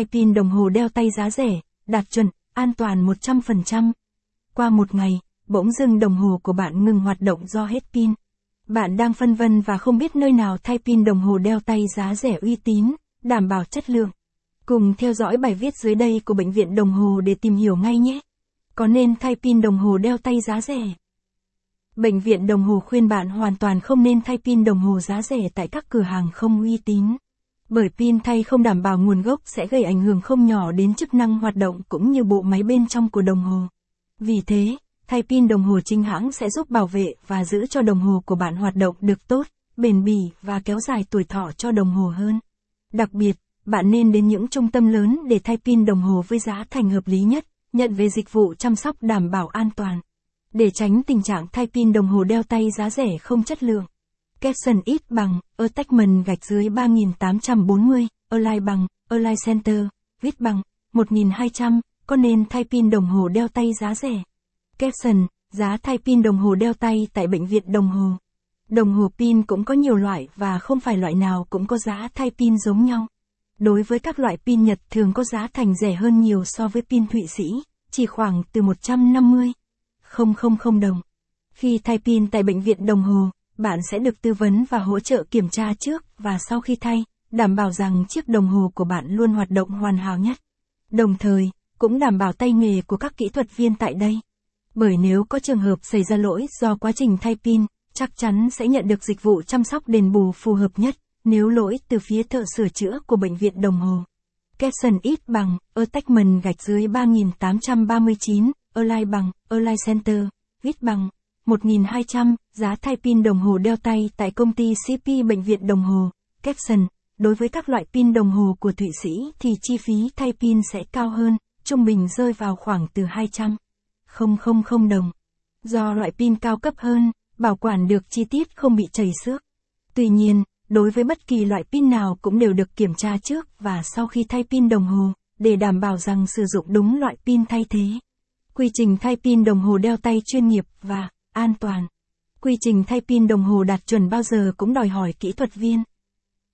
thay pin đồng hồ đeo tay giá rẻ, đạt chuẩn, an toàn 100%. Qua một ngày, bỗng dưng đồng hồ của bạn ngừng hoạt động do hết pin. Bạn đang phân vân và không biết nơi nào thay pin đồng hồ đeo tay giá rẻ uy tín, đảm bảo chất lượng. Cùng theo dõi bài viết dưới đây của Bệnh viện Đồng Hồ để tìm hiểu ngay nhé. Có nên thay pin đồng hồ đeo tay giá rẻ? Bệnh viện Đồng Hồ khuyên bạn hoàn toàn không nên thay pin đồng hồ giá rẻ tại các cửa hàng không uy tín. Bởi pin thay không đảm bảo nguồn gốc sẽ gây ảnh hưởng không nhỏ đến chức năng hoạt động cũng như bộ máy bên trong của đồng hồ. Vì thế, thay pin đồng hồ chính hãng sẽ giúp bảo vệ và giữ cho đồng hồ của bạn hoạt động được tốt, bền bỉ và kéo dài tuổi thọ cho đồng hồ hơn. Đặc biệt, bạn nên đến những trung tâm lớn để thay pin đồng hồ với giá thành hợp lý nhất, nhận về dịch vụ chăm sóc đảm bảo an toàn. Để tránh tình trạng thay pin đồng hồ đeo tay giá rẻ không chất lượng caption ít bằng, attachment gạch dưới 3840, Align bằng, Align Center, viết bằng, 1200, có nên thay pin đồng hồ đeo tay giá rẻ. Caption, giá thay pin đồng hồ đeo tay tại bệnh viện đồng hồ. Đồng hồ pin cũng có nhiều loại và không phải loại nào cũng có giá thay pin giống nhau. Đối với các loại pin Nhật thường có giá thành rẻ hơn nhiều so với pin Thụy Sĩ, chỉ khoảng từ 150 000 đồng. Khi thay pin tại bệnh viện đồng hồ, bạn sẽ được tư vấn và hỗ trợ kiểm tra trước và sau khi thay, đảm bảo rằng chiếc đồng hồ của bạn luôn hoạt động hoàn hảo nhất. Đồng thời, cũng đảm bảo tay nghề của các kỹ thuật viên tại đây. Bởi nếu có trường hợp xảy ra lỗi do quá trình thay pin, chắc chắn sẽ nhận được dịch vụ chăm sóc đền bù phù hợp nhất, nếu lỗi từ phía thợ sửa chữa của bệnh viện đồng hồ. Capson ít bằng, attachment gạch dưới 3839, Align bằng, Align Center, viết bằng, 1200, giá thay pin đồng hồ đeo tay tại công ty CP Bệnh viện Đồng Hồ, Capson. Đối với các loại pin đồng hồ của Thụy Sĩ thì chi phí thay pin sẽ cao hơn, trung bình rơi vào khoảng từ 200 000 đồng. Do loại pin cao cấp hơn, bảo quản được chi tiết không bị chảy xước. Tuy nhiên, đối với bất kỳ loại pin nào cũng đều được kiểm tra trước và sau khi thay pin đồng hồ, để đảm bảo rằng sử dụng đúng loại pin thay thế. Quy trình thay pin đồng hồ đeo tay chuyên nghiệp và an toàn. Quy trình thay pin đồng hồ đạt chuẩn bao giờ cũng đòi hỏi kỹ thuật viên.